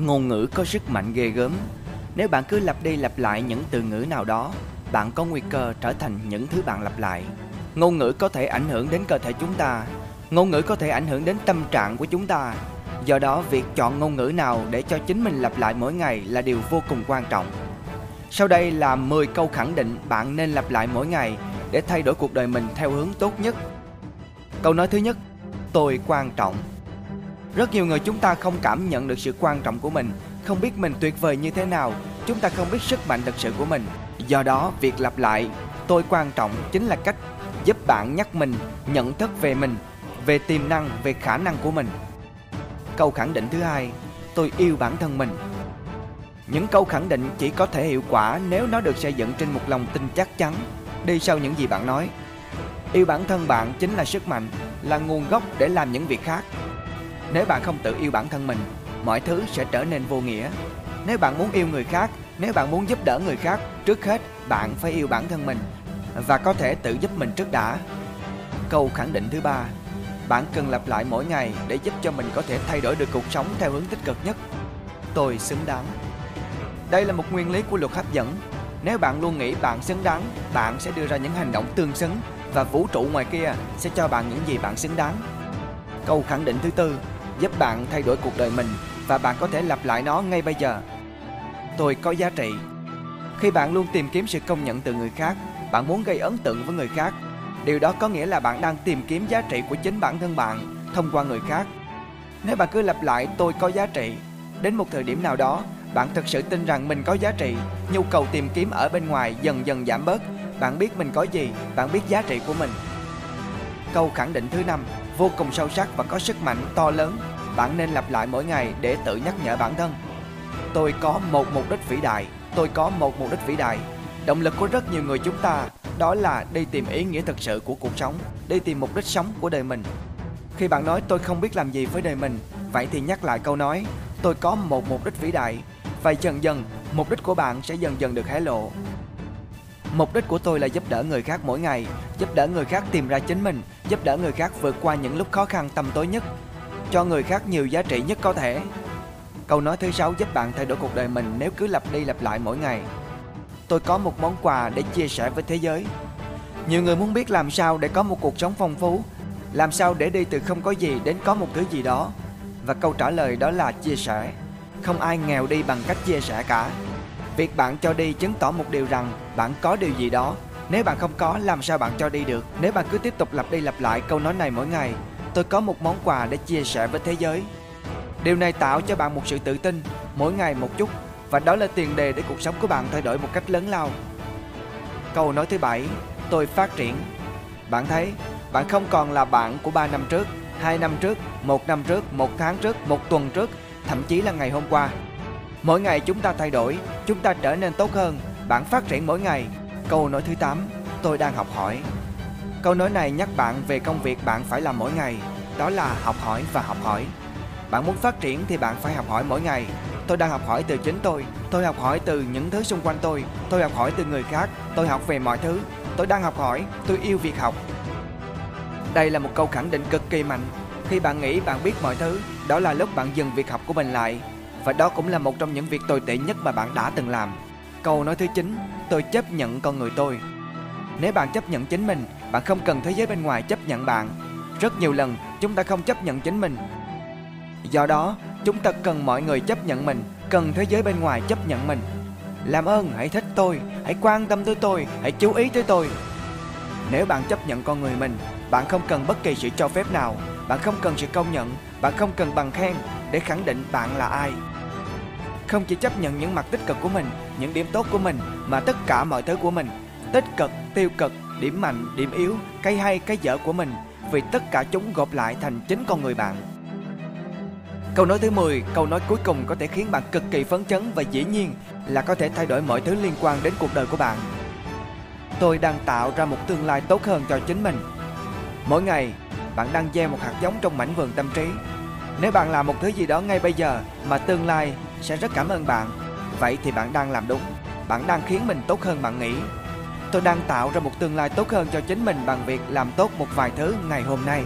Ngôn ngữ có sức mạnh ghê gớm. Nếu bạn cứ lặp đi lặp lại những từ ngữ nào đó, bạn có nguy cơ trở thành những thứ bạn lặp lại. Ngôn ngữ có thể ảnh hưởng đến cơ thể chúng ta, ngôn ngữ có thể ảnh hưởng đến tâm trạng của chúng ta. Do đó, việc chọn ngôn ngữ nào để cho chính mình lặp lại mỗi ngày là điều vô cùng quan trọng. Sau đây là 10 câu khẳng định bạn nên lặp lại mỗi ngày để thay đổi cuộc đời mình theo hướng tốt nhất. Câu nói thứ nhất, tôi quan trọng. Rất nhiều người chúng ta không cảm nhận được sự quan trọng của mình, không biết mình tuyệt vời như thế nào, chúng ta không biết sức mạnh thật sự của mình. Do đó, việc lặp lại tôi quan trọng chính là cách giúp bạn nhắc mình nhận thức về mình, về tiềm năng, về khả năng của mình. Câu khẳng định thứ hai, tôi yêu bản thân mình. Những câu khẳng định chỉ có thể hiệu quả nếu nó được xây dựng trên một lòng tin chắc chắn, đi sau những gì bạn nói. Yêu bản thân bạn chính là sức mạnh, là nguồn gốc để làm những việc khác. Nếu bạn không tự yêu bản thân mình, mọi thứ sẽ trở nên vô nghĩa. Nếu bạn muốn yêu người khác, nếu bạn muốn giúp đỡ người khác, trước hết bạn phải yêu bản thân mình và có thể tự giúp mình trước đã. Câu khẳng định thứ ba, bạn cần lặp lại mỗi ngày để giúp cho mình có thể thay đổi được cuộc sống theo hướng tích cực nhất. Tôi xứng đáng. Đây là một nguyên lý của luật hấp dẫn. Nếu bạn luôn nghĩ bạn xứng đáng, bạn sẽ đưa ra những hành động tương xứng và vũ trụ ngoài kia sẽ cho bạn những gì bạn xứng đáng. Câu khẳng định thứ tư, giúp bạn thay đổi cuộc đời mình và bạn có thể lặp lại nó ngay bây giờ. Tôi có giá trị. Khi bạn luôn tìm kiếm sự công nhận từ người khác, bạn muốn gây ấn tượng với người khác. Điều đó có nghĩa là bạn đang tìm kiếm giá trị của chính bản thân bạn thông qua người khác. Nếu bạn cứ lặp lại tôi có giá trị, đến một thời điểm nào đó, bạn thực sự tin rằng mình có giá trị, nhu cầu tìm kiếm ở bên ngoài dần dần giảm bớt, bạn biết mình có gì, bạn biết giá trị của mình. Câu khẳng định thứ năm vô cùng sâu sắc và có sức mạnh to lớn, bạn nên lặp lại mỗi ngày để tự nhắc nhở bản thân. Tôi có một mục đích vĩ đại, tôi có một mục đích vĩ đại. Động lực của rất nhiều người chúng ta đó là đi tìm ý nghĩa thực sự của cuộc sống, đi tìm mục đích sống của đời mình. Khi bạn nói tôi không biết làm gì với đời mình, vậy thì nhắc lại câu nói tôi có một mục đích vĩ đại và dần dần mục đích của bạn sẽ dần dần được hé lộ. Mục đích của tôi là giúp đỡ người khác mỗi ngày, giúp đỡ người khác tìm ra chính mình, giúp đỡ người khác vượt qua những lúc khó khăn tầm tối nhất, cho người khác nhiều giá trị nhất có thể. Câu nói thứ sáu giúp bạn thay đổi cuộc đời mình nếu cứ lặp đi lặp lại mỗi ngày. Tôi có một món quà để chia sẻ với thế giới. Nhiều người muốn biết làm sao để có một cuộc sống phong phú, làm sao để đi từ không có gì đến có một thứ gì đó. Và câu trả lời đó là chia sẻ. Không ai nghèo đi bằng cách chia sẻ cả. Việc bạn cho đi chứng tỏ một điều rằng bạn có điều gì đó. Nếu bạn không có, làm sao bạn cho đi được? Nếu bạn cứ tiếp tục lặp đi lặp lại câu nói này mỗi ngày, tôi có một món quà để chia sẻ với thế giới. Điều này tạo cho bạn một sự tự tin, mỗi ngày một chút, và đó là tiền đề để cuộc sống của bạn thay đổi một cách lớn lao. Câu nói thứ bảy, tôi phát triển. Bạn thấy, bạn không còn là bạn của 3 năm trước, 2 năm trước, một năm trước, một tháng trước, một tuần trước, thậm chí là ngày hôm qua. Mỗi ngày chúng ta thay đổi, chúng ta trở nên tốt hơn, bạn phát triển mỗi ngày. Câu nói thứ 8, tôi đang học hỏi. Câu nói này nhắc bạn về công việc bạn phải làm mỗi ngày, đó là học hỏi và học hỏi. Bạn muốn phát triển thì bạn phải học hỏi mỗi ngày. Tôi đang học hỏi từ chính tôi, tôi học hỏi từ những thứ xung quanh tôi, tôi học hỏi từ người khác, tôi học về mọi thứ. Tôi đang học hỏi, tôi yêu việc học. Đây là một câu khẳng định cực kỳ mạnh. Khi bạn nghĩ bạn biết mọi thứ, đó là lúc bạn dừng việc học của mình lại. Và đó cũng là một trong những việc tồi tệ nhất mà bạn đã từng làm. Câu nói thứ 9, tôi chấp nhận con người tôi. Nếu bạn chấp nhận chính mình, bạn không cần thế giới bên ngoài chấp nhận bạn. Rất nhiều lần chúng ta không chấp nhận chính mình. Do đó, chúng ta cần mọi người chấp nhận mình, cần thế giới bên ngoài chấp nhận mình. Làm ơn hãy thích tôi, hãy quan tâm tới tôi, hãy chú ý tới tôi. Nếu bạn chấp nhận con người mình, bạn không cần bất kỳ sự cho phép nào, bạn không cần sự công nhận, bạn không cần bằng khen để khẳng định bạn là ai. Không chỉ chấp nhận những mặt tích cực của mình, những điểm tốt của mình mà tất cả mọi thứ của mình, tích cực, tiêu cực, điểm mạnh, điểm yếu, cái hay, cái dở của mình vì tất cả chúng gộp lại thành chính con người bạn. Câu nói thứ 10, câu nói cuối cùng có thể khiến bạn cực kỳ phấn chấn và dĩ nhiên là có thể thay đổi mọi thứ liên quan đến cuộc đời của bạn. Tôi đang tạo ra một tương lai tốt hơn cho chính mình. Mỗi ngày, bạn đang gieo một hạt giống trong mảnh vườn tâm trí. Nếu bạn làm một thứ gì đó ngay bây giờ mà tương lai sẽ rất cảm ơn bạn, vậy thì bạn đang làm đúng. Bạn đang khiến mình tốt hơn bạn nghĩ. Tôi đang tạo ra một tương lai tốt hơn cho chính mình bằng việc làm tốt một vài thứ ngày hôm nay.